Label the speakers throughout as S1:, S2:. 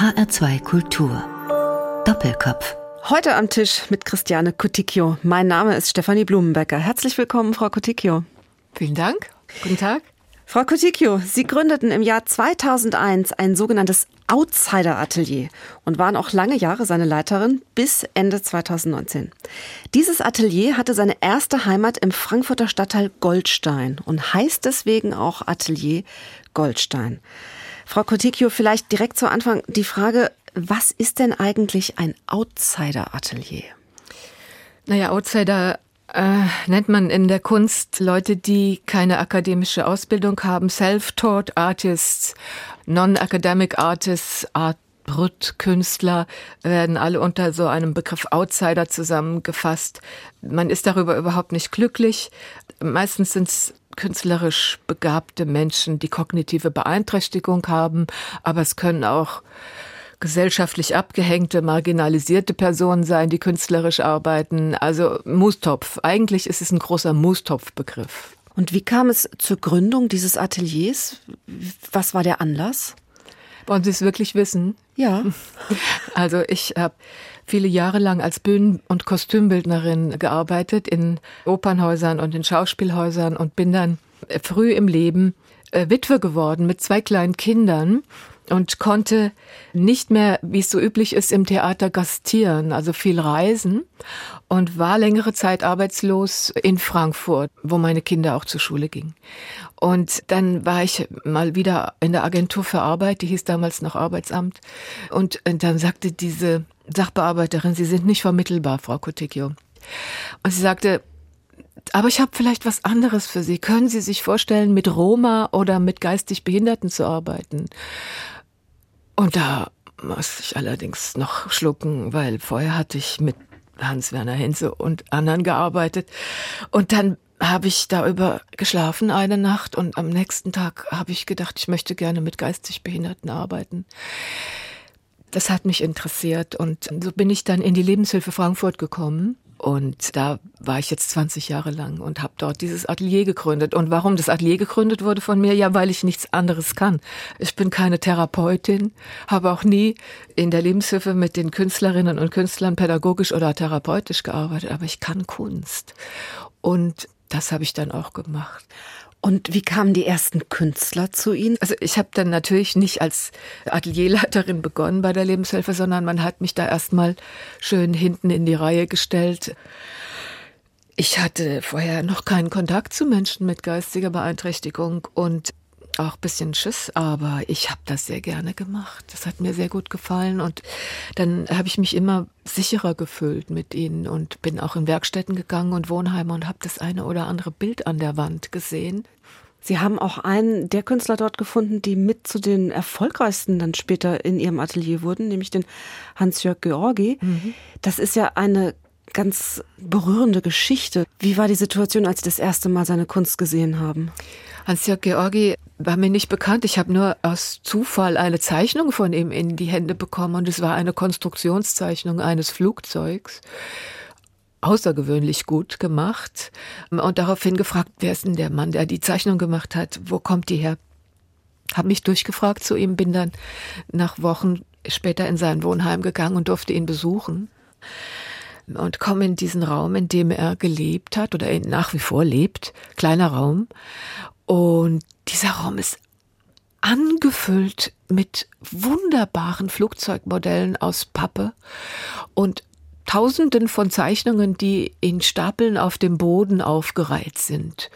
S1: HR2 Kultur. Doppelkopf.
S2: Heute am Tisch mit Christiane Kutikio. Mein Name ist Stefanie Blumenbecker. Herzlich willkommen, Frau Kutikio.
S3: Vielen Dank. Guten Tag.
S2: Frau Kutikio, Sie gründeten im Jahr 2001 ein sogenanntes Outsider-Atelier und waren auch lange Jahre seine Leiterin bis Ende 2019. Dieses Atelier hatte seine erste Heimat im Frankfurter Stadtteil Goldstein und heißt deswegen auch Atelier Goldstein. Frau Kutikio, vielleicht direkt zu Anfang die Frage, was ist denn eigentlich ein Outsider-Atelier?
S3: Naja, Outsider äh, nennt man in der Kunst Leute, die keine akademische Ausbildung haben, Self-Taught Artists, Non-Academic Artists, Art Brut-Künstler werden alle unter so einem Begriff Outsider zusammengefasst. Man ist darüber überhaupt nicht glücklich. Meistens sind es künstlerisch begabte Menschen, die kognitive Beeinträchtigung haben, aber es können auch gesellschaftlich abgehängte, marginalisierte Personen sein, die künstlerisch arbeiten. Also Mustopf. Eigentlich ist es ein großer Mustopf-Begriff.
S2: Und wie kam es zur Gründung dieses Ateliers? Was war der Anlass?
S3: Wollen Sie es wirklich wissen?
S2: Ja.
S3: Also ich habe viele Jahre lang als Bühnen- und Kostümbildnerin gearbeitet in Opernhäusern und in Schauspielhäusern und bin dann früh im Leben äh, Witwe geworden mit zwei kleinen Kindern und konnte nicht mehr, wie es so üblich ist, im Theater gastieren, also viel reisen und war längere Zeit arbeitslos in Frankfurt, wo meine Kinder auch zur Schule gingen. Und dann war ich mal wieder in der Agentur für Arbeit, die hieß damals noch Arbeitsamt. Und dann sagte diese Sachbearbeiterin, Sie sind nicht vermittelbar, Frau Kotikio. Und sie sagte, aber ich habe vielleicht was anderes für Sie. Können Sie sich vorstellen, mit Roma oder mit geistig Behinderten zu arbeiten? Und da muss ich allerdings noch schlucken, weil vorher hatte ich mit Hans-Werner Hense und anderen gearbeitet. Und dann habe ich darüber geschlafen eine Nacht und am nächsten Tag habe ich gedacht, ich möchte gerne mit geistig Behinderten arbeiten. Das hat mich interessiert und so bin ich dann in die Lebenshilfe Frankfurt gekommen und da war ich jetzt 20 Jahre lang und habe dort dieses Atelier gegründet. Und warum das Atelier gegründet wurde von mir? Ja, weil ich nichts anderes kann. Ich bin keine Therapeutin, habe auch nie in der Lebenshilfe mit den Künstlerinnen und Künstlern pädagogisch oder therapeutisch gearbeitet, aber ich kann Kunst. Und das habe ich dann auch gemacht.
S2: Und wie kamen die ersten Künstler zu Ihnen?
S3: Also ich habe dann natürlich nicht als Atelierleiterin begonnen bei der Lebenshilfe, sondern man hat mich da erstmal schön hinten in die Reihe gestellt. Ich hatte vorher noch keinen Kontakt zu Menschen mit geistiger Beeinträchtigung und auch ein bisschen Schiss, aber ich habe das sehr gerne gemacht. Das hat mir sehr gut gefallen und dann habe ich mich immer sicherer gefühlt mit ihnen und bin auch in Werkstätten gegangen und Wohnheime und habe das eine oder andere Bild an der Wand gesehen.
S2: Sie haben auch einen der Künstler dort gefunden, die mit zu den erfolgreichsten dann später in ihrem Atelier wurden, nämlich den Hans-Jörg Georgi. Mhm. Das ist ja eine ganz berührende Geschichte. Wie war die Situation, als Sie das erste Mal seine Kunst gesehen haben?
S3: Hans-Jörg Georgi war mir nicht bekannt. Ich habe nur aus Zufall eine Zeichnung von ihm in die Hände bekommen und es war eine Konstruktionszeichnung eines Flugzeugs. Außergewöhnlich gut gemacht und daraufhin gefragt, wer ist denn der Mann, der die Zeichnung gemacht hat? Wo kommt die her? Hab mich durchgefragt zu ihm, bin dann nach Wochen später in sein Wohnheim gegangen und durfte ihn besuchen und komme in diesen Raum, in dem er gelebt hat oder nach wie vor lebt, kleiner Raum und dieser Raum ist angefüllt mit wunderbaren Flugzeugmodellen aus Pappe und Tausenden von Zeichnungen, die in Stapeln auf dem Boden aufgereiht sind.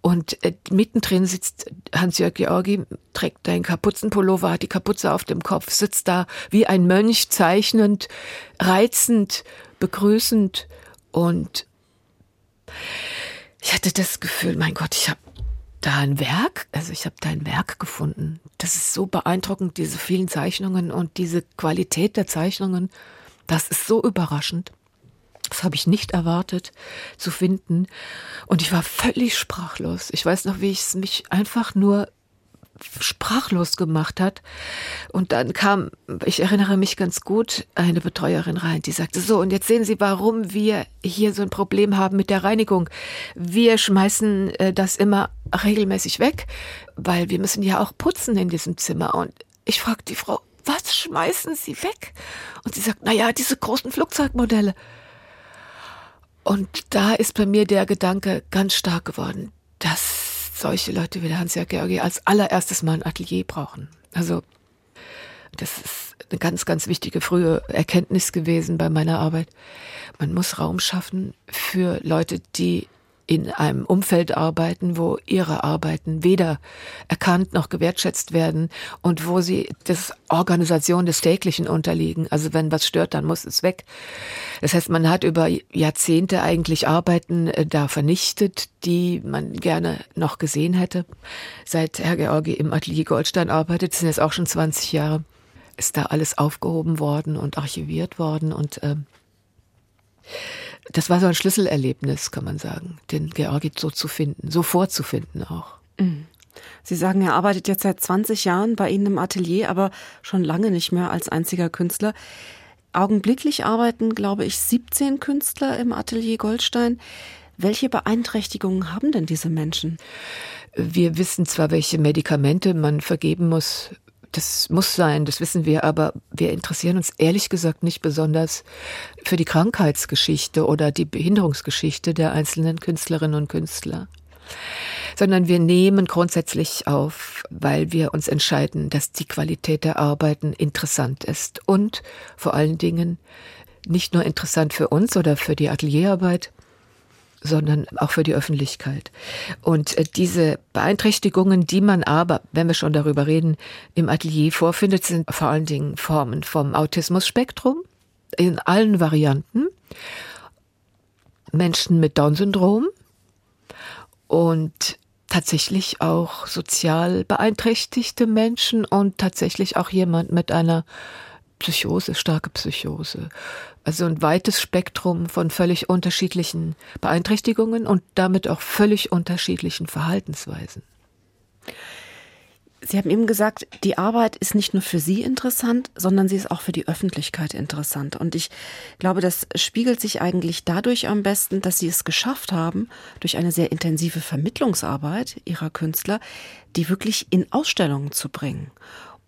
S3: Und äh, mittendrin sitzt Hans-Jörg Georgi, trägt einen Kapuzenpullover, hat die Kapuze auf dem Kopf, sitzt da wie ein Mönch zeichnend, reizend, begrüßend und ich hatte das Gefühl, mein Gott, ich habe da ein Werk, also ich habe da ein Werk gefunden. Das ist so beeindruckend, diese vielen Zeichnungen und diese Qualität der Zeichnungen. Das ist so überraschend. Das habe ich nicht erwartet zu finden. Und ich war völlig sprachlos. Ich weiß noch, wie ich es mich einfach nur sprachlos gemacht hat. Und dann kam, ich erinnere mich ganz gut, eine Betreuerin rein, die sagte, so, und jetzt sehen Sie, warum wir hier so ein Problem haben mit der Reinigung. Wir schmeißen äh, das immer regelmäßig weg, weil wir müssen ja auch putzen in diesem Zimmer. Und ich fragte die Frau, was schmeißen Sie weg? Und sie sagt, na ja, diese großen Flugzeugmodelle. Und da ist bei mir der Gedanke ganz stark geworden, dass solche Leute wie der Hans-Jörg Georgi als allererstes mal ein Atelier brauchen. Also das ist eine ganz, ganz wichtige frühe Erkenntnis gewesen bei meiner Arbeit. Man muss Raum schaffen für Leute, die in einem Umfeld arbeiten, wo ihre Arbeiten weder erkannt noch gewertschätzt werden und wo sie das Organisation des täglichen unterliegen. Also wenn was stört, dann muss es weg. Das heißt, man hat über Jahrzehnte eigentlich Arbeiten äh, da vernichtet, die man gerne noch gesehen hätte. Seit Herr Georgi im Atelier Goldstein arbeitet, sind jetzt auch schon 20 Jahre, ist da alles aufgehoben worden und archiviert worden und äh, das war so ein Schlüsselerlebnis, kann man sagen, den Georgi so zu finden, so vorzufinden auch. Mhm.
S2: Sie sagen, er arbeitet jetzt seit 20 Jahren bei Ihnen im Atelier, aber schon lange nicht mehr als einziger Künstler. Augenblicklich arbeiten, glaube ich, 17 Künstler im Atelier Goldstein. Welche Beeinträchtigungen haben denn diese Menschen?
S3: Wir wissen zwar, welche Medikamente man vergeben muss das muss sein, das wissen wir, aber wir interessieren uns ehrlich gesagt nicht besonders für die Krankheitsgeschichte oder die Behinderungsgeschichte der einzelnen Künstlerinnen und Künstler, sondern wir nehmen grundsätzlich auf, weil wir uns entscheiden, dass die Qualität der Arbeiten interessant ist und vor allen Dingen nicht nur interessant für uns oder für die Atelierarbeit, sondern auch für die Öffentlichkeit. Und äh, diese Beeinträchtigungen, die man aber, wenn wir schon darüber reden, im Atelier vorfindet, sind vor allen Dingen Formen vom Autismus-Spektrum in allen Varianten, Menschen mit Down-Syndrom und tatsächlich auch sozial beeinträchtigte Menschen und tatsächlich auch jemand mit einer Psychose, starke Psychose. Also ein weites Spektrum von völlig unterschiedlichen Beeinträchtigungen und damit auch völlig unterschiedlichen Verhaltensweisen.
S2: Sie haben eben gesagt, die Arbeit ist nicht nur für Sie interessant, sondern sie ist auch für die Öffentlichkeit interessant. Und ich glaube, das spiegelt sich eigentlich dadurch am besten, dass Sie es geschafft haben, durch eine sehr intensive Vermittlungsarbeit Ihrer Künstler, die wirklich in Ausstellungen zu bringen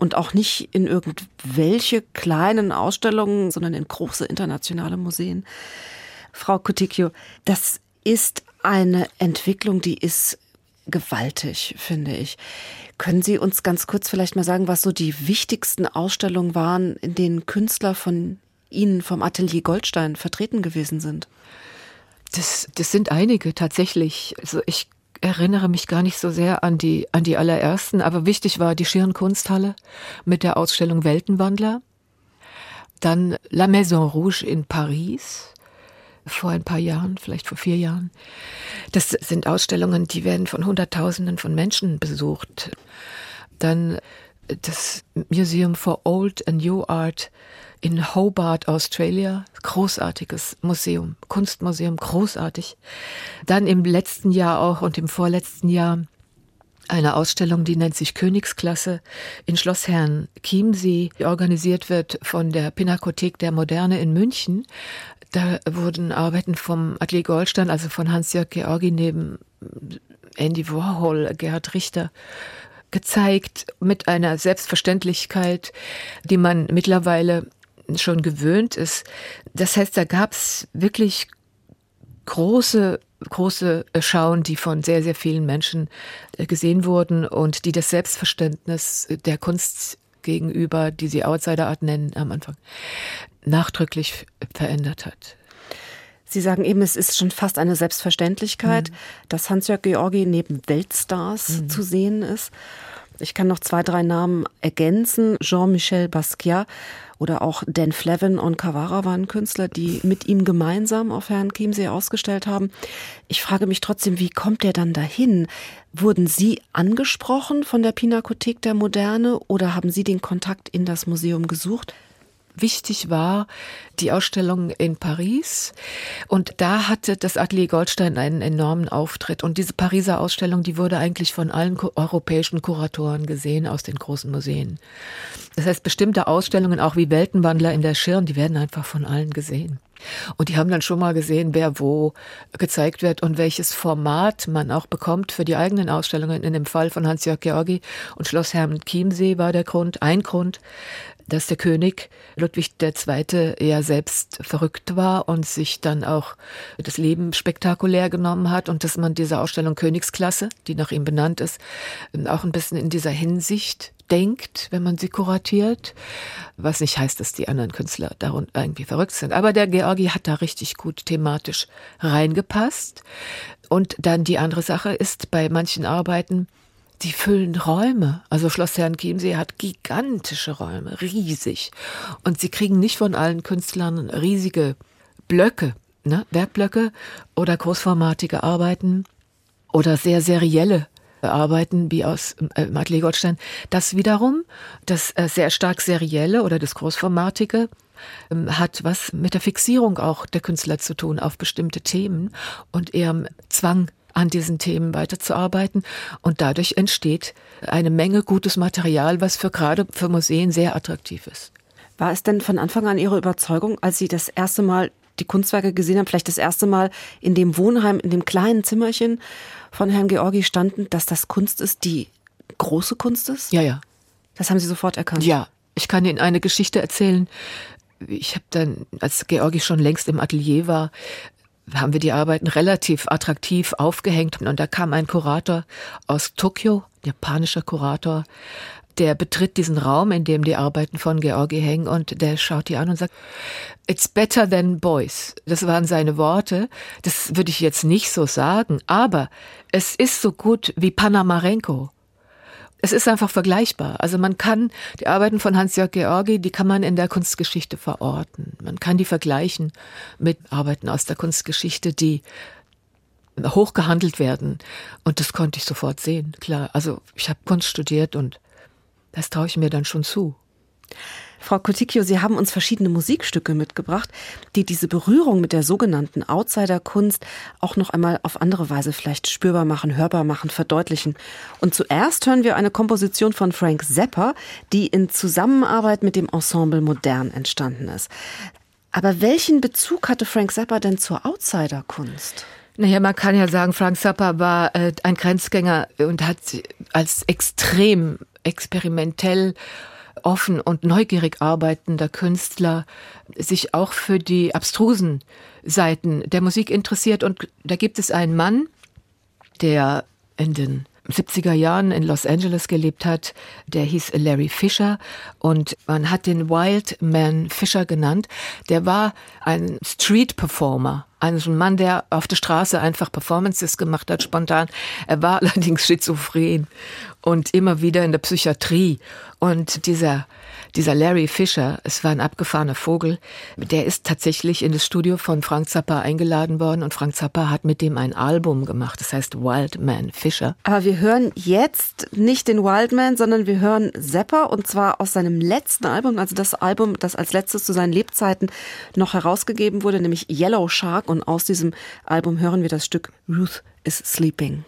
S2: und auch nicht in irgendwelche kleinen Ausstellungen, sondern in große internationale Museen. Frau Kutikio, das ist eine Entwicklung, die ist gewaltig, finde ich. Können Sie uns ganz kurz vielleicht mal sagen, was so die wichtigsten Ausstellungen waren, in denen Künstler von Ihnen vom Atelier Goldstein vertreten gewesen sind?
S3: Das, das sind einige tatsächlich. Also ich erinnere mich gar nicht so sehr an die, an die allerersten, aber wichtig war die Schirn Kunsthalle mit der Ausstellung Weltenwandler. Dann La Maison Rouge in Paris vor ein paar Jahren, vielleicht vor vier Jahren. Das sind Ausstellungen, die werden von Hunderttausenden von Menschen besucht. Dann das Museum for Old and New Art in Hobart, Australia. Großartiges Museum, Kunstmuseum, großartig. Dann im letzten Jahr auch und im vorletzten Jahr eine Ausstellung, die nennt sich Königsklasse in Schloss Herrn Chiemsee, die organisiert wird von der Pinakothek der Moderne in München. Da wurden Arbeiten vom Atelier Goldstein, also von Hans-Jörg Georgi neben Andy Warhol, Gerhard Richter, gezeigt mit einer Selbstverständlichkeit, die man mittlerweile schon gewöhnt ist. Das heißt, da gab es wirklich große große Schauen, die von sehr, sehr vielen Menschen äh, gesehen wurden und die das Selbstverständnis der Kunst gegenüber, die sie Outsider Art nennen am Anfang, nachdrücklich verändert hat.
S2: Sie sagen eben, es ist schon fast eine Selbstverständlichkeit, mhm. dass Hans-Jörg Georgi neben Weltstars mhm. zu sehen ist. Ich kann noch zwei, drei Namen ergänzen. Jean-Michel Basquiat oder auch Dan Flevin und Cavara waren Künstler, die mit ihm gemeinsam auf Herrn Chiemsee ausgestellt haben. Ich frage mich trotzdem, wie kommt er dann dahin? Wurden Sie angesprochen von der Pinakothek der Moderne oder haben Sie den Kontakt in das Museum gesucht?
S3: Wichtig war die Ausstellung in Paris. Und da hatte das Atelier Goldstein einen enormen Auftritt. Und diese Pariser Ausstellung, die wurde eigentlich von allen europäischen Kuratoren gesehen aus den großen Museen. Das heißt, bestimmte Ausstellungen, auch wie Weltenwandler in der Schirn, die werden einfach von allen gesehen. Und die haben dann schon mal gesehen, wer wo gezeigt wird und welches Format man auch bekommt für die eigenen Ausstellungen. In dem Fall von Hans-Jörg Georgi und Schloss Hermann Chiemsee war der Grund, ein Grund, dass der König Ludwig II. ja selbst verrückt war und sich dann auch das Leben spektakulär genommen hat und dass man diese Ausstellung Königsklasse, die nach ihm benannt ist, auch ein bisschen in dieser Hinsicht denkt, wenn man sie kuratiert, was nicht heißt, dass die anderen Künstler darunter irgendwie verrückt sind. Aber der Georgi hat da richtig gut thematisch reingepasst. Und dann die andere Sache ist bei manchen Arbeiten, die füllen Räume. Also Schloss Herrn Chiemsee hat gigantische Räume, riesig. Und sie kriegen nicht von allen Künstlern riesige Blöcke, ne? Werkblöcke oder großformatige Arbeiten oder sehr serielle Arbeiten wie aus äh, Atelier Goldstein. Das wiederum, das äh, sehr stark serielle oder das großformatige, ähm, hat was mit der Fixierung auch der Künstler zu tun auf bestimmte Themen und ihrem Zwang an diesen Themen weiterzuarbeiten. Und dadurch entsteht eine Menge gutes Material, was für gerade für Museen sehr attraktiv ist.
S2: War es denn von Anfang an Ihre Überzeugung, als Sie das erste Mal die Kunstwerke gesehen haben, vielleicht das erste Mal in dem Wohnheim, in dem kleinen Zimmerchen von Herrn Georgi standen, dass das Kunst ist, die große Kunst ist?
S3: Ja, ja.
S2: Das haben Sie sofort erkannt?
S3: Ja. Ich kann Ihnen eine Geschichte erzählen. Ich habe dann, als Georgi schon längst im Atelier war, haben wir die Arbeiten relativ attraktiv aufgehängt und da kam ein Kurator aus Tokio, japanischer Kurator, der betritt diesen Raum, in dem die Arbeiten von Georgi hängen und der schaut die an und sagt, It's better than boys. Das waren seine Worte. Das würde ich jetzt nicht so sagen, aber es ist so gut wie Panamarenko es ist einfach vergleichbar. Also man kann die Arbeiten von Hans-Jörg Georgi, die kann man in der Kunstgeschichte verorten. Man kann die vergleichen mit Arbeiten aus der Kunstgeschichte, die hoch gehandelt werden. Und das konnte ich sofort sehen, klar. Also ich habe Kunst studiert und das traue ich mir dann schon zu.
S2: Frau Kotikio, Sie haben uns verschiedene Musikstücke mitgebracht, die diese Berührung mit der sogenannten Outsider-Kunst auch noch einmal auf andere Weise vielleicht spürbar machen, hörbar machen, verdeutlichen. Und zuerst hören wir eine Komposition von Frank Zappa, die in Zusammenarbeit mit dem Ensemble Modern entstanden ist. Aber welchen Bezug hatte Frank Zappa denn zur Outsider-Kunst?
S3: Naja, man kann ja sagen, Frank Zappa war äh, ein Grenzgänger und hat als extrem experimentell offen und neugierig arbeitender Künstler sich auch für die abstrusen Seiten der Musik interessiert. Und da gibt es einen Mann, der in den 70er Jahren in Los Angeles gelebt hat, der hieß Larry Fisher und man hat den Wild Man Fisher genannt. Der war ein Street Performer, ein Mann, der auf der Straße einfach Performances gemacht hat, spontan. Er war allerdings schizophren und immer wieder in der Psychiatrie. Und dieser dieser Larry Fisher, es war ein abgefahrener Vogel, der ist tatsächlich in das Studio von Frank Zappa eingeladen worden und Frank Zappa hat mit dem ein Album gemacht, das heißt Wildman Fisher.
S2: Aber wir hören jetzt nicht den Wildman, sondern wir hören Zappa und zwar aus seinem letzten Album, also das Album, das als letztes zu seinen Lebzeiten noch herausgegeben wurde, nämlich Yellow Shark und aus diesem Album hören wir das Stück Ruth is Sleeping.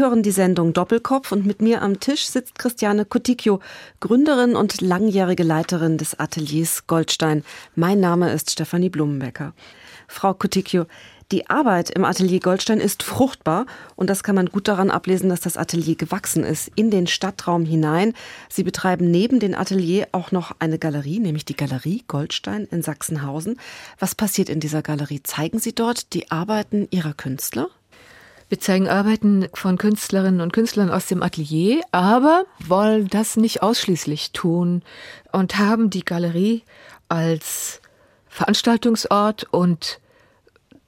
S2: Sie hören die Sendung Doppelkopf und mit mir am Tisch sitzt Christiane Kotikio, Gründerin und langjährige Leiterin des Ateliers Goldstein. Mein Name ist Stefanie Blumenbecker. Frau Kotikio, die Arbeit im Atelier Goldstein ist fruchtbar und das kann man gut daran ablesen, dass das Atelier gewachsen ist in den Stadtraum hinein. Sie betreiben neben dem Atelier auch noch eine Galerie, nämlich die Galerie Goldstein in Sachsenhausen. Was passiert in dieser Galerie? Zeigen Sie dort die Arbeiten Ihrer Künstler?
S3: Wir zeigen Arbeiten von Künstlerinnen und Künstlern aus dem Atelier, aber wollen das nicht ausschließlich tun und haben die Galerie als Veranstaltungsort und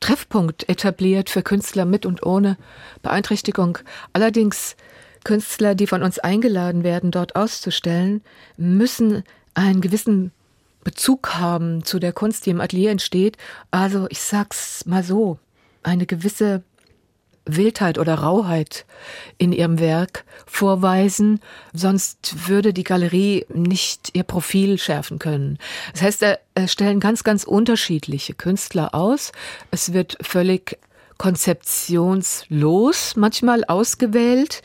S3: Treffpunkt etabliert für Künstler mit und ohne Beeinträchtigung. Allerdings Künstler, die von uns eingeladen werden, dort auszustellen, müssen einen gewissen Bezug haben zu der Kunst, die im Atelier entsteht. Also ich sag's mal so, eine gewisse Wildheit oder Rauheit in ihrem Werk vorweisen, sonst würde die Galerie nicht ihr Profil schärfen können. Das heißt, er stellen ganz, ganz unterschiedliche Künstler aus. Es wird völlig konzeptionslos manchmal ausgewählt.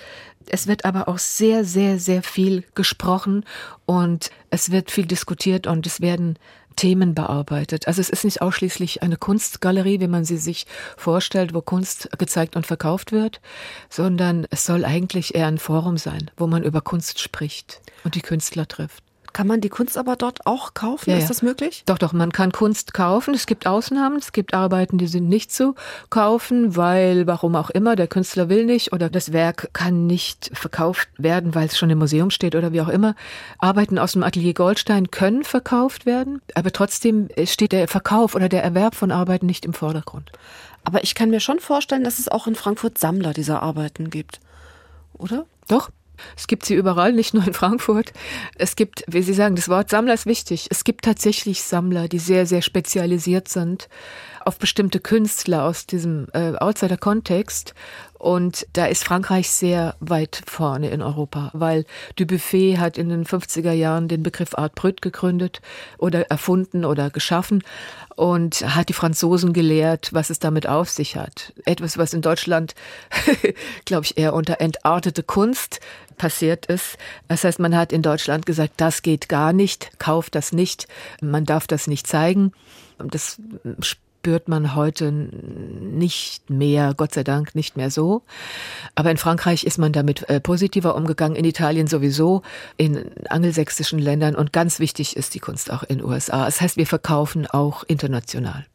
S3: Es wird aber auch sehr, sehr, sehr viel gesprochen und es wird viel diskutiert und es werden Themen bearbeitet. Also es ist nicht ausschließlich eine Kunstgalerie, wie man sie sich vorstellt, wo Kunst gezeigt und verkauft wird, sondern es soll eigentlich eher ein Forum sein, wo man über Kunst spricht und die Künstler trifft.
S2: Kann man die Kunst aber dort auch kaufen?
S3: Ja,
S2: ist das möglich?
S3: Doch, doch, man kann Kunst kaufen. Es gibt Ausnahmen. Es gibt Arbeiten, die sind nicht zu kaufen, weil, warum auch immer, der Künstler will nicht oder das Werk kann nicht verkauft werden, weil es schon im Museum steht oder wie auch immer. Arbeiten aus dem Atelier Goldstein können verkauft werden, aber trotzdem steht der Verkauf oder der Erwerb von Arbeiten nicht im Vordergrund.
S2: Aber ich kann mir schon vorstellen, dass es auch in Frankfurt Sammler dieser Arbeiten gibt. Oder?
S3: Doch, es gibt sie überall, nicht nur in Frankfurt. Es gibt, wie Sie sagen, das Wort Sammler ist wichtig. Es gibt tatsächlich Sammler, die sehr, sehr spezialisiert sind auf bestimmte Künstler aus diesem äh, Outsider-Kontext. Und da ist Frankreich sehr weit vorne in Europa, weil Dubuffet hat in den 50er Jahren den Begriff Art Brut gegründet oder erfunden oder geschaffen und hat die Franzosen gelehrt, was es damit auf sich hat. Etwas, was in Deutschland, glaube ich, eher unter entartete Kunst passiert ist. Das heißt, man hat in Deutschland gesagt, das geht gar nicht, kauft das nicht, man darf das nicht zeigen. Das spürt man heute nicht mehr, Gott sei Dank nicht mehr so. Aber in Frankreich ist man damit äh, positiver umgegangen, in Italien sowieso, in angelsächsischen Ländern und ganz wichtig ist die Kunst auch in den USA. Das heißt, wir verkaufen auch international.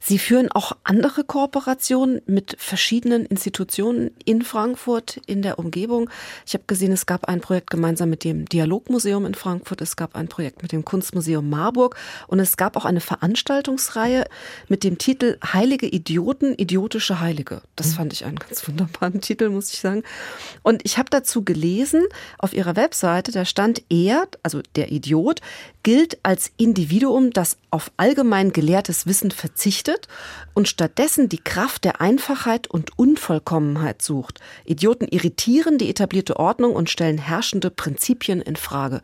S2: Sie führen auch andere Kooperationen mit verschiedenen Institutionen in Frankfurt, in der Umgebung. Ich habe gesehen, es gab ein Projekt gemeinsam mit dem Dialogmuseum in Frankfurt, es gab ein Projekt mit dem Kunstmuseum Marburg und es gab auch eine Veranstaltungsreihe mit dem Titel Heilige Idioten, idiotische Heilige. Das fand ich einen ganz wunderbaren Titel, muss ich sagen. Und ich habe dazu gelesen, auf ihrer Webseite, da stand er, also der Idiot, gilt als Individuum, das auf allgemein gelehrtes Wissen verzichtet und stattdessen die Kraft der Einfachheit und Unvollkommenheit sucht. Idioten irritieren die etablierte Ordnung und stellen herrschende Prinzipien in Frage.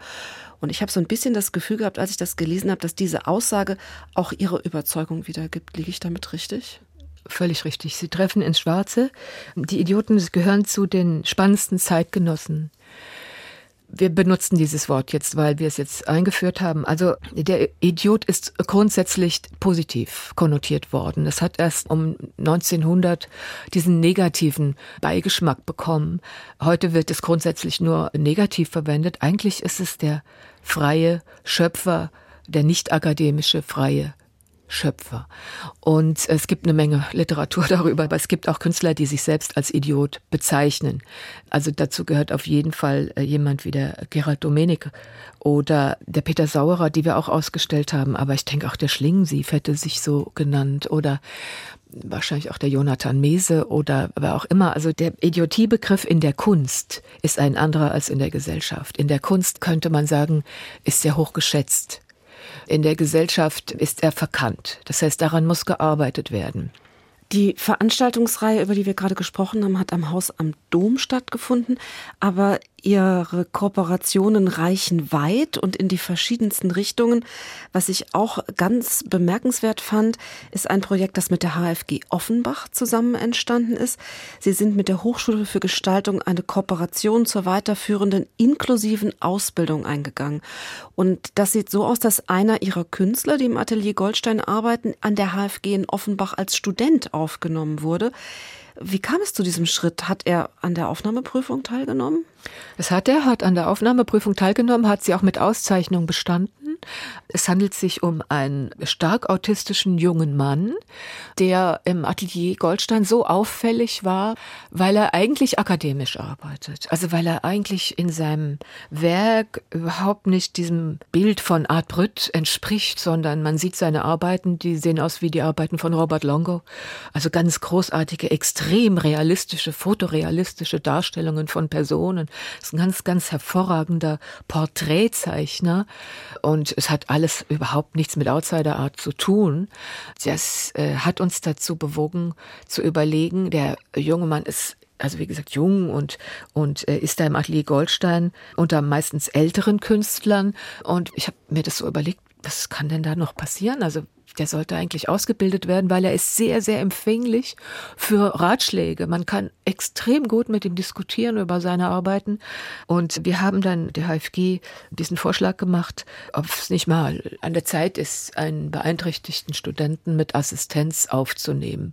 S2: Und ich habe so ein bisschen das Gefühl gehabt, als ich das gelesen habe, dass diese Aussage auch ihre Überzeugung wiedergibt. Liege ich damit richtig?
S3: Völlig richtig. Sie treffen ins Schwarze. Die Idioten gehören zu den spannendsten Zeitgenossen wir benutzen dieses Wort jetzt, weil wir es jetzt eingeführt haben. Also der Idiot ist grundsätzlich positiv konnotiert worden. Es hat erst um 1900 diesen negativen Beigeschmack bekommen. Heute wird es grundsätzlich nur negativ verwendet. Eigentlich ist es der freie Schöpfer, der nicht akademische freie Schöpfer. Und es gibt eine Menge Literatur darüber, aber es gibt auch Künstler, die sich selbst als Idiot bezeichnen. Also dazu gehört auf jeden Fall äh, jemand wie der Gerald Domenik oder der Peter Sauerer, die wir auch ausgestellt haben. Aber ich denke auch der Schlingensief hätte sich so genannt oder wahrscheinlich auch der Jonathan Mese oder wer auch immer. Also der Idiotiebegriff in der Kunst ist ein anderer als in der Gesellschaft. In der Kunst könnte man sagen, ist sehr hoch geschätzt. In der Gesellschaft ist er verkannt. Das heißt, daran muss gearbeitet werden.
S2: Die Veranstaltungsreihe, über die wir gerade gesprochen haben, hat am Haus am Dom stattgefunden, aber Ihre Kooperationen reichen weit und in die verschiedensten Richtungen. Was ich auch ganz bemerkenswert fand, ist ein Projekt, das mit der HFG Offenbach zusammen entstanden ist. Sie sind mit der Hochschule für Gestaltung eine Kooperation zur weiterführenden inklusiven Ausbildung eingegangen. Und das sieht so aus, dass einer ihrer Künstler, die im Atelier Goldstein arbeiten, an der HFG in Offenbach als Student aufgenommen wurde. Wie kam es zu diesem Schritt? Hat er an der Aufnahmeprüfung teilgenommen?
S3: Das hat er, hat an der Aufnahmeprüfung teilgenommen, hat sie auch mit Auszeichnung bestanden. Es handelt sich um einen stark autistischen jungen Mann, der im Atelier Goldstein so auffällig war, weil er eigentlich akademisch arbeitet. Also weil er eigentlich in seinem Werk überhaupt nicht diesem Bild von Art Brütt entspricht, sondern man sieht seine Arbeiten, die sehen aus wie die Arbeiten von Robert Longo. Also ganz großartige, extrem realistische, fotorealistische Darstellungen von Personen. Das ist ein ganz, ganz hervorragender Porträtzeichner und es hat alles überhaupt nichts mit Outsider Art zu tun. Das äh, hat uns dazu bewogen zu überlegen, der junge Mann ist also wie gesagt jung und und äh, ist da im Atelier Goldstein unter meistens älteren Künstlern und ich habe mir das so überlegt, was kann denn da noch passieren? Also der sollte eigentlich ausgebildet werden, weil er ist sehr, sehr empfänglich für Ratschläge. Man kann extrem gut mit ihm diskutieren über seine Arbeiten. Und wir haben dann der HFG diesen Vorschlag gemacht, ob es nicht mal an der Zeit ist, einen beeinträchtigten Studenten mit Assistenz aufzunehmen.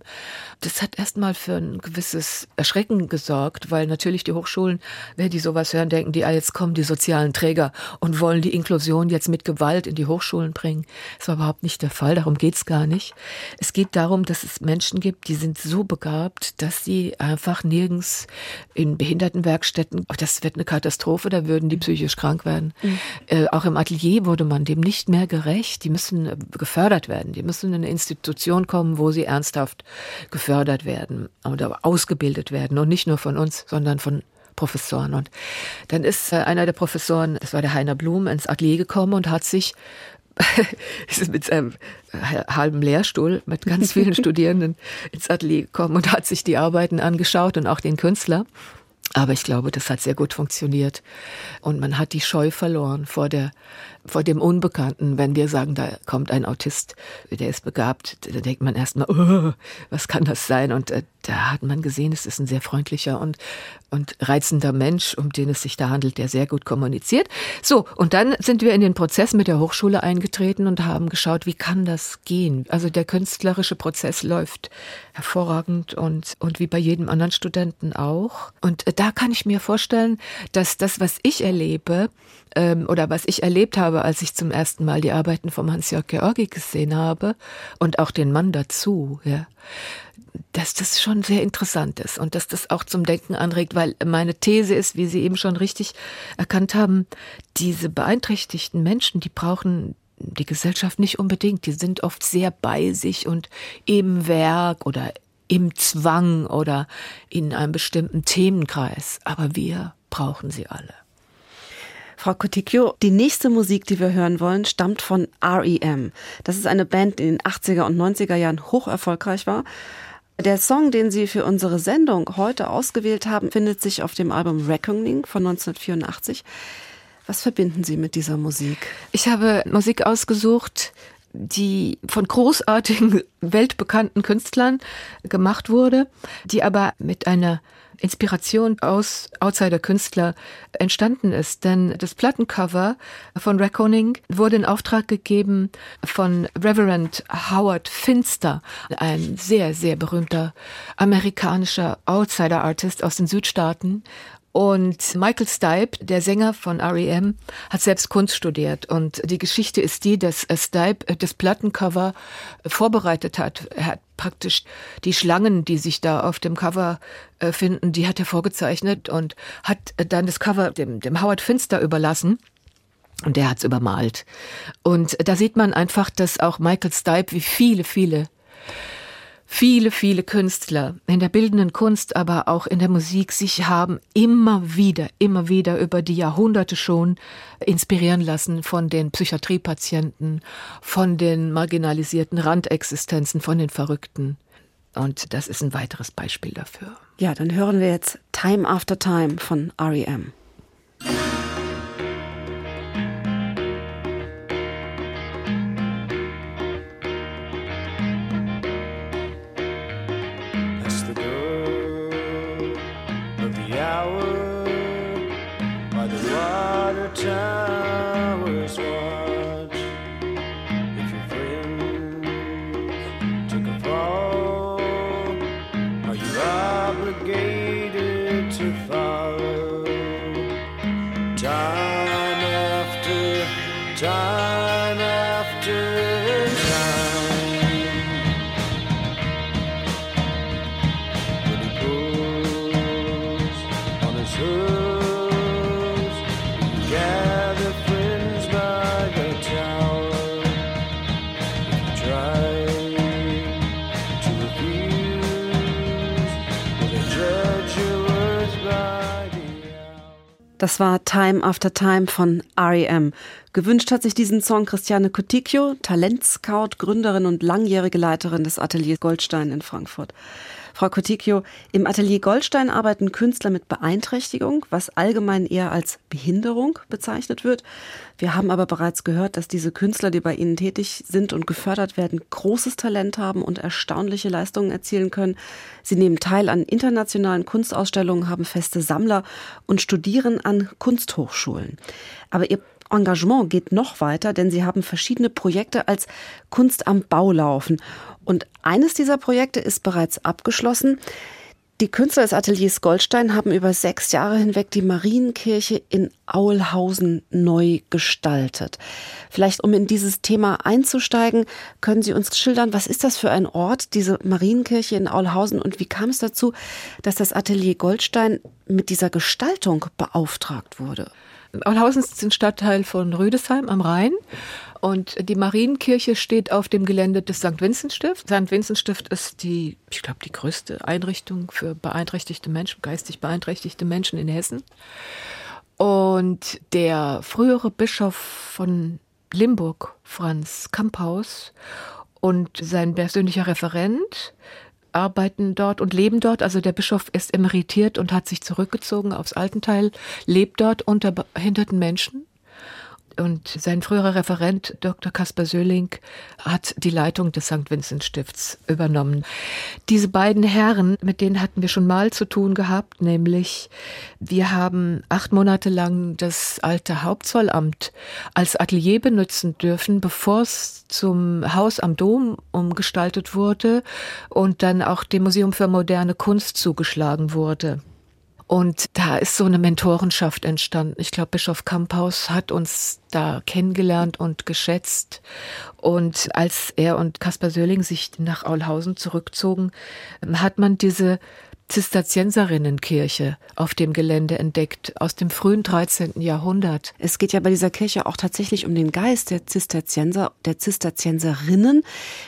S3: Das hat erstmal für ein gewisses Erschrecken gesorgt, weil natürlich die Hochschulen, wenn die sowas hören, denken die, ah, jetzt kommen die sozialen Träger und wollen die Inklusion jetzt mit Gewalt in die Hochschulen bringen. Das war überhaupt nicht der Fall. Darum geht es gar nicht. Es geht darum, dass es Menschen gibt, die sind so begabt, dass sie einfach nirgends in Behindertenwerkstätten, das wird eine Katastrophe, da würden die psychisch krank werden. Mhm. Äh, auch im Atelier wurde man dem nicht mehr gerecht. Die müssen äh, gefördert werden. Die müssen in eine Institution kommen, wo sie ernsthaft gefördert werden oder ausgebildet werden. Und nicht nur von uns, sondern von Professoren. Und dann ist äh, einer der Professoren, das war der Heiner Blum, ins Atelier gekommen und hat sich ist mit seinem halben Lehrstuhl mit ganz vielen Studierenden ins Atelier gekommen und hat sich die Arbeiten angeschaut und auch den Künstler. Aber ich glaube, das hat sehr gut funktioniert. Und man hat die Scheu verloren vor der, vor dem Unbekannten. Wenn wir sagen, da kommt ein Autist, der ist begabt, da denkt man erstmal, oh, was kann das sein? Und äh, da hat man gesehen, es ist ein sehr freundlicher und, und reizender Mensch, um den es sich da handelt, der sehr gut kommuniziert. So, und dann sind wir in den Prozess mit der Hochschule eingetreten und haben geschaut, wie kann das gehen? Also der künstlerische Prozess läuft hervorragend und, und wie bei jedem anderen Studenten auch. Und äh, da kann ich mir vorstellen, dass das, was ich erlebe, ähm, oder was ich erlebt habe, als ich zum ersten Mal die Arbeiten vom Hans-Jörg Georgi gesehen habe und auch den Mann dazu, ja, dass das schon sehr interessant ist und dass das auch zum Denken anregt, weil meine These ist, wie Sie eben schon richtig erkannt haben, diese beeinträchtigten Menschen, die brauchen die Gesellschaft nicht unbedingt. Die sind oft sehr bei sich und im Werk oder im Zwang oder in einem bestimmten Themenkreis. Aber wir brauchen sie alle.
S2: Frau Coticchio, die nächste Musik, die wir hören wollen, stammt von REM. Das ist eine Band, die in den 80er und 90er Jahren hoch erfolgreich war. Der Song, den Sie für unsere Sendung heute ausgewählt haben, findet sich auf dem Album Reckoning von 1984. Was verbinden Sie mit dieser Musik?
S3: Ich habe Musik ausgesucht, die von großartigen, weltbekannten Künstlern gemacht wurde, die aber mit einer Inspiration aus Outsider-Künstler entstanden ist. Denn das Plattencover von Reckoning wurde in Auftrag gegeben von Reverend Howard Finster, ein sehr, sehr berühmter amerikanischer Outsider-Artist aus den Südstaaten. Und Michael Stipe, der Sänger von REM, hat selbst Kunst studiert. Und die Geschichte ist die, dass Stipe das Plattencover vorbereitet hat. Er hat praktisch die Schlangen, die sich da auf dem Cover äh, finden, die hat er vorgezeichnet und hat dann das Cover dem, dem Howard Finster überlassen. Und der hat's übermalt. Und da sieht man einfach, dass auch Michael Stipe, wie viele, viele viele, viele Künstler in der bildenden Kunst, aber auch in der Musik sich haben immer wieder, immer wieder über die Jahrhunderte schon inspirieren lassen von den Psychiatriepatienten, von den marginalisierten Randexistenzen, von den Verrückten. Und das ist ein weiteres Beispiel dafür.
S2: Ja, dann hören wir jetzt Time After Time von REM. Das war Time After Time von REM. Gewünscht hat sich diesen Song Christiane Coticchio, Talentscout, Gründerin und langjährige Leiterin des Ateliers Goldstein in Frankfurt. Frau Coticchio, im Atelier Goldstein arbeiten Künstler mit Beeinträchtigung, was allgemein eher als Behinderung bezeichnet wird. Wir haben aber bereits gehört, dass diese Künstler, die bei Ihnen tätig sind und gefördert werden, großes Talent haben und erstaunliche Leistungen erzielen können. Sie nehmen teil an internationalen Kunstausstellungen, haben feste Sammler und studieren an Kunsthochschulen. Aber ihr Engagement geht noch weiter, denn sie haben verschiedene Projekte als Kunst am Bau laufen. Und eines dieser Projekte ist bereits abgeschlossen. Die Künstler des Ateliers Goldstein haben über sechs Jahre hinweg die Marienkirche in Aulhausen neu gestaltet. Vielleicht, um in dieses Thema einzusteigen, können Sie uns schildern, was ist das für ein Ort, diese Marienkirche in Aulhausen, und wie kam es dazu, dass das Atelier Goldstein mit dieser Gestaltung beauftragt wurde?
S3: Aulhausen ist ein Stadtteil von Rüdesheim am Rhein. Und die Marienkirche steht auf dem Gelände des St. Vincent-Stift. St. Vincent-Stift ist die, ich glaube, die größte Einrichtung für beeinträchtigte Menschen, geistig beeinträchtigte Menschen in Hessen. Und der frühere Bischof von Limburg, Franz Kamphaus, und sein persönlicher Referent arbeiten dort und leben dort. Also der Bischof ist emeritiert und hat sich zurückgezogen aufs Altenteil, lebt dort unter behinderten Menschen und sein früherer Referent, Dr. Kaspar Söhling, hat die Leitung des St. Vincent Stifts übernommen. Diese beiden Herren, mit denen hatten wir schon mal zu tun gehabt, nämlich wir haben acht Monate lang das alte Hauptzollamt als Atelier benutzen dürfen, bevor es zum Haus am Dom umgestaltet wurde und dann auch dem Museum für moderne Kunst zugeschlagen wurde. Und da ist so eine Mentorenschaft entstanden. Ich glaube, Bischof Kamphaus hat uns da kennengelernt und geschätzt. Und als er und Kaspar Söhling sich nach Aulhausen zurückzogen, hat man diese Zisterzienserinnenkirche auf dem Gelände entdeckt, aus dem frühen 13. Jahrhundert.
S2: Es geht ja bei dieser Kirche auch tatsächlich um den Geist der Zisterzienser, der Zisterzienserinnen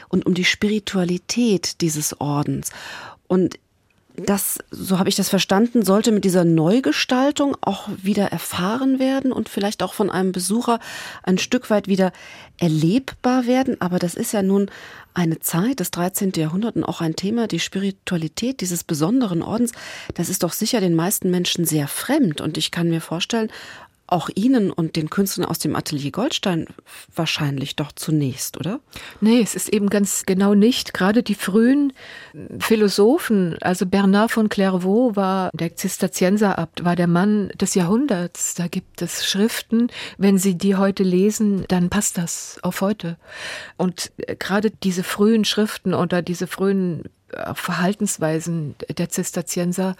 S2: und um die Spiritualität dieses Ordens. Und das, so habe ich das verstanden, sollte mit dieser Neugestaltung auch wieder erfahren werden und vielleicht auch von einem Besucher ein Stück weit wieder erlebbar werden. Aber das ist ja nun eine Zeit des 13. Jahrhunderts und auch ein Thema, die Spiritualität dieses besonderen Ordens. Das ist doch sicher den meisten Menschen sehr fremd. Und ich kann mir vorstellen, auch Ihnen und den Künstlern aus dem Atelier Goldstein wahrscheinlich doch zunächst, oder?
S3: Nee, es ist eben ganz genau nicht. Gerade die frühen Philosophen, also Bernard von Clairvaux war der Zisterzienserabt, war der Mann des Jahrhunderts. Da gibt es Schriften, wenn Sie die heute lesen, dann passt das auf heute. Und äh, gerade diese frühen Schriften oder diese frühen Verhaltensweisen der Zisterzienser,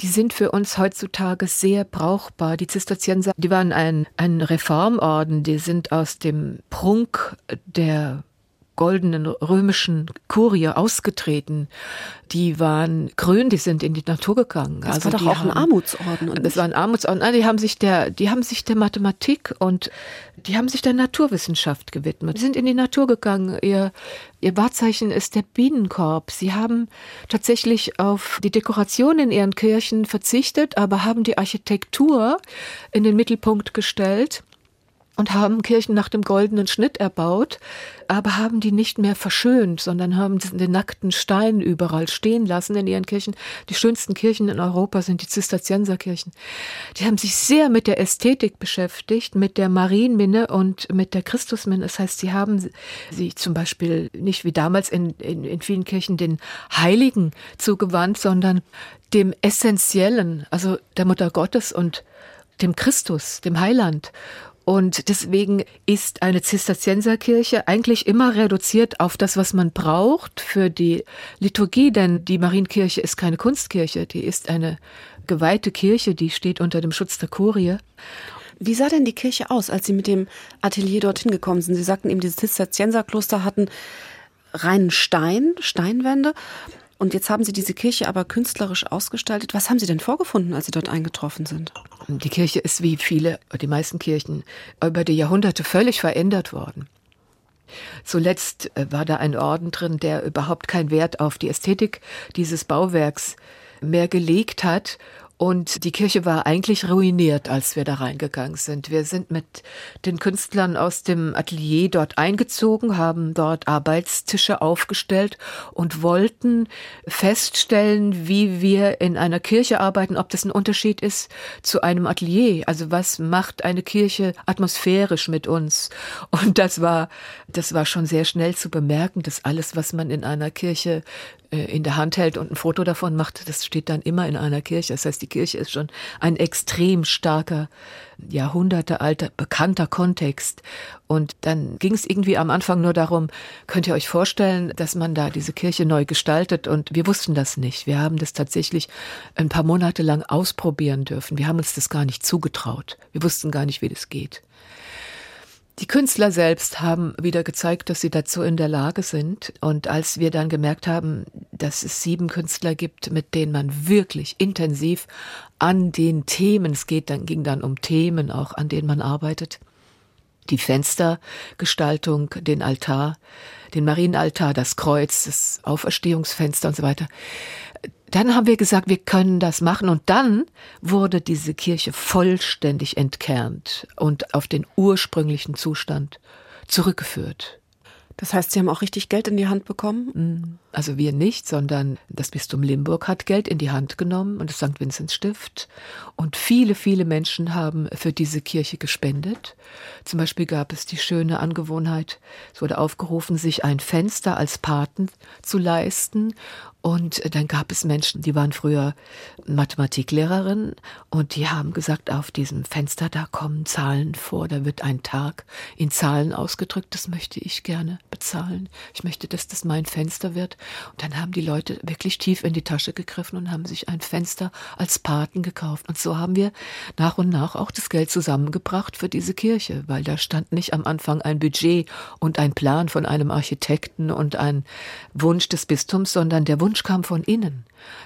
S3: die sind für uns heutzutage sehr brauchbar. Die Zisterzienser, die waren ein, ein Reformorden, die sind aus dem Prunk der goldenen römischen Kurie ausgetreten. Die waren grün, die sind in die Natur gegangen.
S2: Das also war doch auch haben, ein Armutsorden.
S3: Das war ein Armutsorden. Die haben sich der, die haben sich der Mathematik und die haben sich der Naturwissenschaft gewidmet. Die sind in die Natur gegangen. Ihr, ihr Wahrzeichen ist der Bienenkorb. Sie haben tatsächlich auf die Dekoration in ihren Kirchen verzichtet, aber haben die Architektur in den Mittelpunkt gestellt und haben Kirchen nach dem goldenen Schnitt erbaut, aber haben die nicht mehr verschönt, sondern haben den nackten Stein überall stehen lassen in ihren Kirchen. Die schönsten Kirchen in Europa sind die Zisterzienserkirchen. Die haben sich sehr mit der Ästhetik beschäftigt, mit der Marienminne und mit der Christusminne. Das heißt, sie haben sich zum Beispiel nicht wie damals in, in, in vielen Kirchen den Heiligen zugewandt, sondern dem Essentiellen, also der Mutter Gottes und dem Christus, dem Heiland. Und deswegen ist eine Zisterzienserkirche eigentlich immer reduziert auf das, was man braucht für die Liturgie, denn die Marienkirche ist keine Kunstkirche, die ist eine geweihte Kirche, die steht unter dem Schutz der Kurie.
S2: Wie sah denn die Kirche aus, als Sie mit dem Atelier dorthin gekommen sind? Sie sagten eben, diese Zisterzienserkloster hatten reinen Stein, Steinwände. Und jetzt haben Sie diese Kirche aber künstlerisch ausgestaltet. Was haben Sie denn vorgefunden, als Sie dort eingetroffen sind?
S3: Die Kirche ist wie viele, die meisten Kirchen, über die Jahrhunderte völlig verändert worden. Zuletzt äh, war da ein Orden drin, der überhaupt keinen Wert auf die Ästhetik dieses Bauwerks mehr gelegt hat Und die Kirche war eigentlich ruiniert, als wir da reingegangen sind. Wir sind mit den Künstlern aus dem Atelier dort eingezogen, haben dort Arbeitstische aufgestellt und wollten feststellen, wie wir in einer Kirche arbeiten, ob das ein Unterschied ist zu einem Atelier. Also was macht eine Kirche atmosphärisch mit uns? Und das war, das war schon sehr schnell zu bemerken, dass alles, was man in einer Kirche in der Hand hält und ein Foto davon macht, das steht dann immer in einer Kirche. Das heißt, die Kirche ist schon ein extrem starker, jahrhundertealter, bekannter Kontext. Und dann ging es irgendwie am Anfang nur darum, könnt ihr euch vorstellen, dass man da diese Kirche neu gestaltet? Und wir wussten das nicht. Wir haben das tatsächlich ein paar Monate lang ausprobieren dürfen. Wir haben uns das gar nicht zugetraut. Wir wussten gar nicht, wie das geht. Die Künstler selbst haben wieder gezeigt, dass sie dazu in der Lage sind. Und als wir dann gemerkt haben, dass es sieben Künstler gibt, mit denen man wirklich intensiv an den Themen, es geht dann, ging dann um Themen auch, an denen man arbeitet, die Fenstergestaltung, den Altar, den Marienaltar, das Kreuz, das Auferstehungsfenster und so weiter dann haben wir gesagt, wir können das machen. Und dann wurde diese Kirche vollständig entkernt und auf den ursprünglichen Zustand zurückgeführt.
S2: Das heißt, Sie haben auch richtig Geld in die Hand bekommen?
S3: Mm, also wir nicht, sondern das Bistum Limburg hat Geld in die Hand genommen und das St. Vinzenz Stift. Und viele, viele Menschen haben für diese Kirche gespendet. Zum Beispiel gab es die schöne Angewohnheit, es wurde aufgerufen, sich ein Fenster als Paten zu leisten. Und dann gab es Menschen, die waren früher Mathematiklehrerin und die haben gesagt, auf diesem Fenster, da kommen Zahlen vor, da wird ein Tag in Zahlen ausgedrückt, das möchte ich gerne bezahlen. Ich möchte, dass das mein Fenster wird. Und dann haben die Leute wirklich tief in die Tasche gegriffen und haben sich ein Fenster als Paten gekauft. Und so haben wir nach und nach auch das Geld zusammengebracht für diese Kirche, weil da stand nicht am Anfang ein Budget und ein Plan von einem Architekten und ein Wunsch des Bistums, sondern der Wunsch kam von innen.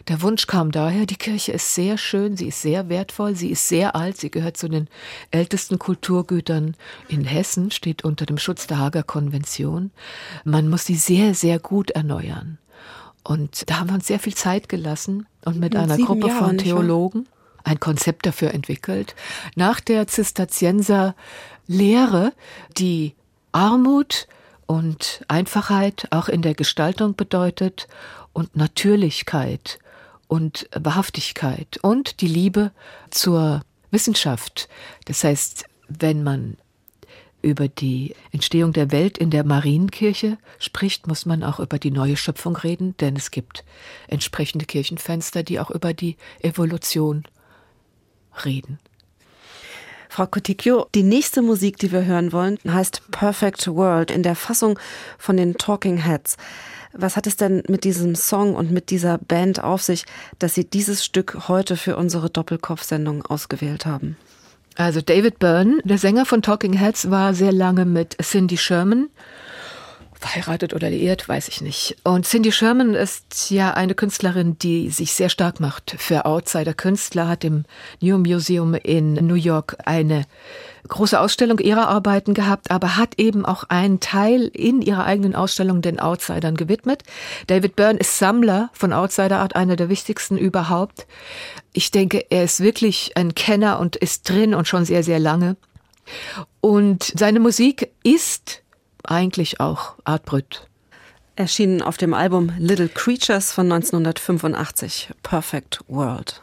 S3: Der Wunsch kam daher, die Kirche ist sehr schön, sie ist sehr wertvoll, sie ist sehr alt, sie gehört zu den ältesten Kulturgütern in Hessen, steht unter dem Schutz der Hager Konvention. Man muss sie sehr, sehr gut erneuern. Und da haben wir uns sehr viel Zeit gelassen und mit, mit einer Gruppe Jahren, von Theologen ein Konzept dafür entwickelt. Nach der Zisterzienser Lehre, die Armut und Einfachheit auch in der Gestaltung bedeutet und Natürlichkeit und Wahrhaftigkeit und die Liebe zur Wissenschaft. Das heißt, wenn man über die Entstehung der Welt in der Marienkirche spricht, muss man auch über die neue Schöpfung reden, denn es gibt entsprechende Kirchenfenster, die auch über die Evolution reden.
S2: Frau Coticchio, die nächste Musik, die wir hören wollen, heißt Perfect World in der Fassung von den Talking Heads. Was hat es denn mit diesem Song und mit dieser Band auf sich, dass Sie dieses Stück heute für unsere Doppelkopf-Sendung ausgewählt haben?
S3: Also David Byrne, der Sänger von Talking Heads, war sehr lange mit Cindy Sherman verheiratet oder liiert, weiß ich nicht. Und Cindy Sherman ist ja eine Künstlerin, die sich sehr stark macht für Outsider-Künstler, hat im New Museum in New York eine große Ausstellung ihrer Arbeiten gehabt, aber hat eben auch einen Teil in ihrer eigenen Ausstellung den Outsidern gewidmet. David Byrne ist Sammler von Outsider Art, einer der wichtigsten überhaupt. Ich denke, er ist wirklich ein Kenner und ist drin und schon sehr, sehr lange. Und seine Musik ist eigentlich auch Art Brut.
S2: Erschienen auf dem Album Little Creatures von 1985, Perfect World.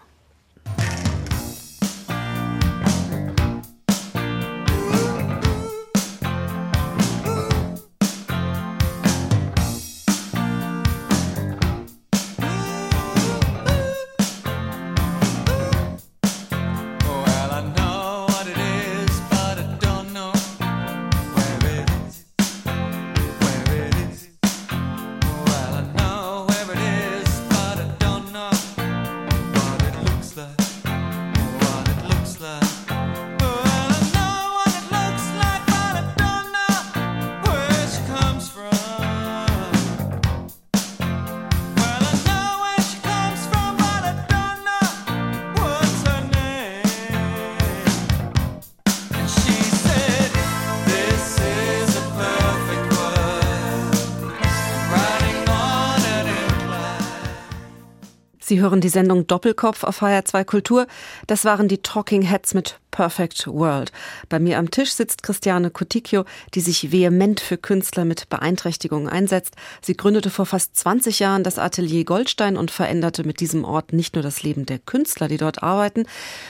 S2: Hören die Sendung Doppelkopf auf HR2 Kultur. Das waren die Talking Heads mit Perfect World. Bei mir am Tisch sitzt Christiane Coticchio, die sich vehement für Künstler mit Beeinträchtigungen einsetzt. Sie gründete vor fast 20 Jahren das Atelier Goldstein und veränderte mit diesem Ort nicht nur das Leben der Künstler, die dort arbeiten,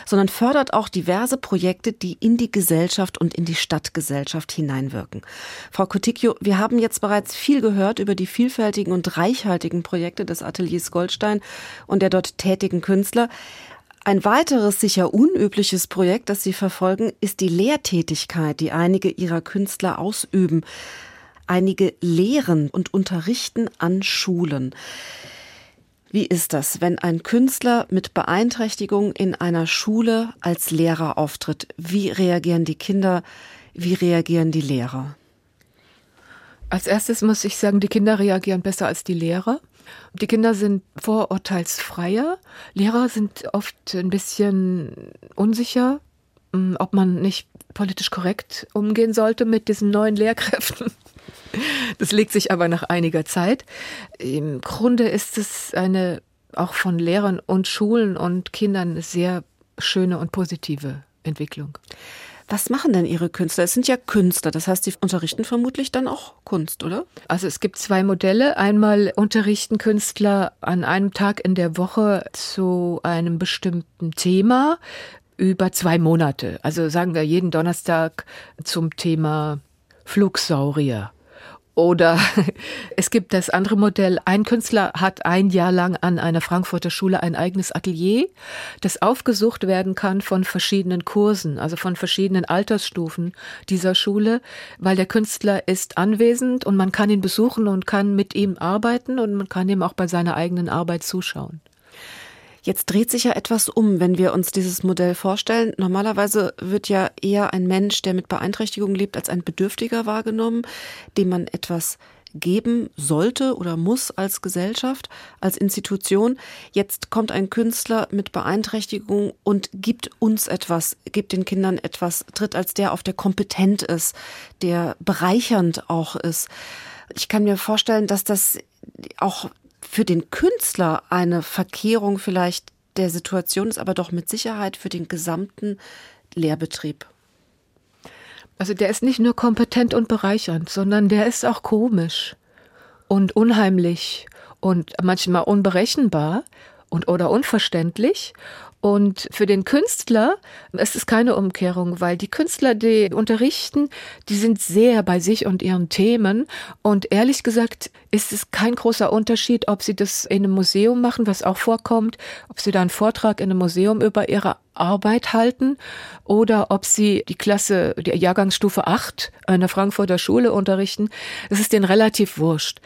S2: sondern fördert auch diverse Projekte, die in die Gesellschaft und in die Stadtgesellschaft hineinwirken. Frau Coticchio, wir haben jetzt bereits viel gehört über die vielfältigen und reichhaltigen Projekte des Ateliers Goldstein und der dort tätigen Künstler. Ein weiteres sicher unübliches Projekt, das Sie verfolgen, ist die Lehrtätigkeit, die einige Ihrer Künstler ausüben. Einige lehren und unterrichten an Schulen. Wie ist das, wenn ein Künstler mit Beeinträchtigung in einer Schule als Lehrer auftritt? Wie reagieren die Kinder? Wie reagieren die Lehrer?
S3: Als erstes muss ich sagen, die Kinder reagieren besser als die Lehrer. Die Kinder sind vorurteilsfreier. Lehrer sind oft ein bisschen unsicher, hm, ob man nicht politisch korrekt umgehen sollte mit diesen neuen Lehrkräften. Das legt sich aber nach einiger Zeit. Im Grunde ist es eine auch von Lehrern und Schulen und Kindern sehr schöne und positive Entwicklung.
S2: Was machen denn Ihre Künstler? Es sind ja Künstler, das heißt, Sie unterrichten vermutlich dann auch Kunst, oder?
S3: Also es gibt zwei Modelle. Einmal unterrichten Künstler an einem Tag in der Woche zu einem bestimmten Thema über zwei Monate. Also sagen wir jeden Donnerstag zum Thema Flugsaurier oder es gibt das andere Modell. Ein Künstler hat ein Jahr lang an einer Frankfurter Schule ein eigenes Atelier, das aufgesucht werden kann von verschiedenen Kursen, also von verschiedenen Altersstufen dieser Schule, weil der Künstler ist anwesend und man kann ihn besuchen und kann mit ihm arbeiten und man kann ihm auch bei seiner eigenen Arbeit zuschauen.
S2: Jetzt dreht sich ja etwas um, wenn wir uns dieses Modell vorstellen. Normalerweise wird ja eher ein Mensch, der mit Beeinträchtigung lebt, als ein Bedürftiger wahrgenommen, dem man etwas geben sollte oder muss als Gesellschaft, als Institution. Jetzt kommt ein Künstler mit Beeinträchtigung und gibt uns etwas, gibt den Kindern etwas, tritt als der auf, der kompetent ist, der bereichernd auch ist. Ich kann mir vorstellen, dass das auch für den Künstler eine Verkehrung vielleicht der Situation ist, aber doch mit Sicherheit für den gesamten Lehrbetrieb.
S3: Also der ist nicht nur kompetent und bereichernd, sondern der ist auch komisch und unheimlich und manchmal unberechenbar und oder unverständlich und für den Künstler ist es keine Umkehrung, weil die Künstler, die unterrichten, die sind sehr bei sich und ihren Themen. Und ehrlich gesagt ist es kein großer Unterschied, ob sie das in einem Museum machen, was auch vorkommt, ob sie da einen Vortrag in einem Museum über ihre Arbeit halten oder ob sie die Klasse, die Jahrgangsstufe 8 einer Frankfurter Schule unterrichten. Das ist denen relativ wurscht.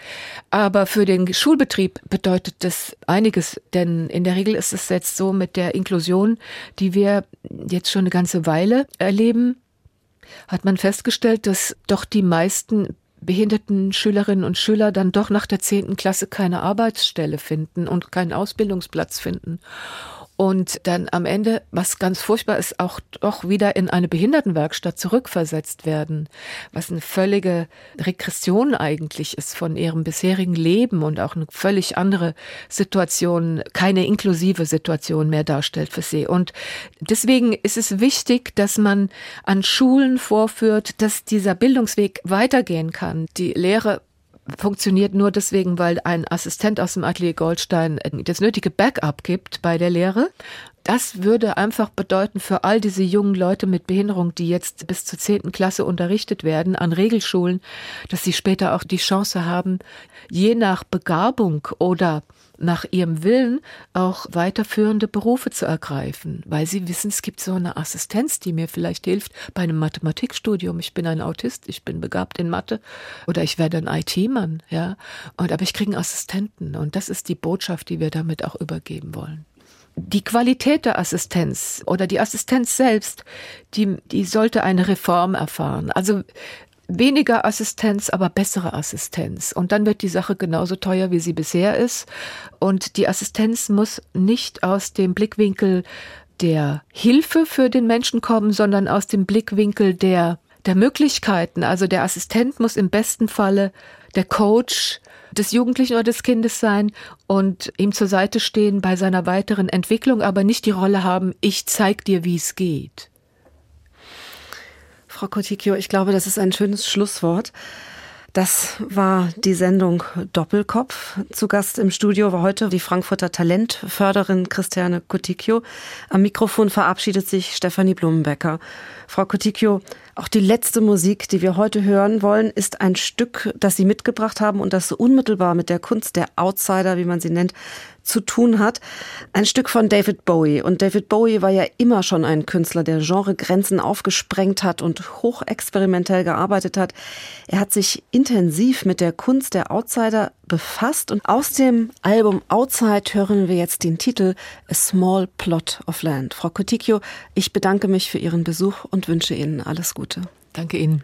S3: Aber für den Schulbetrieb bedeutet das einiges, denn in der Regel ist es jetzt so mit der Inklusion, die wir jetzt schon eine ganze Weile erleben, hat man festgestellt, dass doch die meisten behinderten Schülerinnen und Schüler dann doch nach der zehnten Klasse keine Arbeitsstelle finden und keinen Ausbildungsplatz finden und dann am Ende, was ganz furchtbar ist, auch doch wieder in eine Behindertenwerkstatt zurückversetzt werden, was eine völlige Regression eigentlich ist von ihrem bisherigen Leben und auch eine völlig andere Situation, keine inklusive Situation mehr darstellt für sie. Und deswegen ist es wichtig, dass man an Schulen vorführt, dass dieser Bildungsweg weitergehen kann. Die Lehre funktioniert nur deswegen, weil ein Assistent aus dem Atelier Goldstein das nötige Backup gibt bei der Lehre. Das würde einfach bedeuten für all diese jungen Leute mit Behinderung, die jetzt bis zur zehnten Klasse unterrichtet werden an Regelschulen, dass sie später auch die Chance haben, je nach Begabung oder nach ihrem Willen auch weiterführende Berufe zu ergreifen, weil sie wissen, es gibt so eine Assistenz, die mir vielleicht hilft bei einem Mathematikstudium. Ich bin ein Autist, ich bin begabt in Mathe oder ich werde ein IT-Mann, ja. Und aber ich kriege einen Assistenten und das ist die Botschaft, die wir damit auch übergeben wollen die Qualität der Assistenz oder die Assistenz selbst, die, die sollte eine Reform erfahren. Also weniger Assistenz, aber bessere Assistenz. Und dann wird die Sache genauso teuer, wie sie bisher ist. Und die Assistenz muss nicht aus dem Blickwinkel der Hilfe für den Menschen kommen, sondern aus dem Blickwinkel der, der Möglichkeiten. Also der Assistent muss im besten Falle der Coach, des Jugendlichen oder des Kindes sein und ihm zur Seite stehen bei seiner weiteren Entwicklung, aber nicht die Rolle haben, ich zeig dir, wie es geht.
S2: Frau Kotikio, ich glaube, das ist ein schönes Schlusswort. Das war die Sendung Doppelkopf. Zu Gast im Studio war heute die Frankfurter Talentförderin Christiane Kotikio. Am Mikrofon verabschiedet sich Stefanie Blumenbecker. Frau Kotikio, auch die letzte Musik, die wir heute hören wollen, ist ein Stück, das Sie mitgebracht haben und das so unmittelbar mit der Kunst der Outsider, wie man sie nennt, zu tun hat. Ein Stück von David Bowie. Und David Bowie war ja immer schon ein Künstler, der Genregrenzen aufgesprengt hat und hochexperimentell gearbeitet hat. Er hat sich intensiv mit der Kunst der Outsider befasst und aus dem Album Outside hören wir jetzt den Titel A Small Plot of Land. Frau Kotikio, ich bedanke mich für Ihren Besuch und wünsche Ihnen alles Gute.
S3: Danke Ihnen.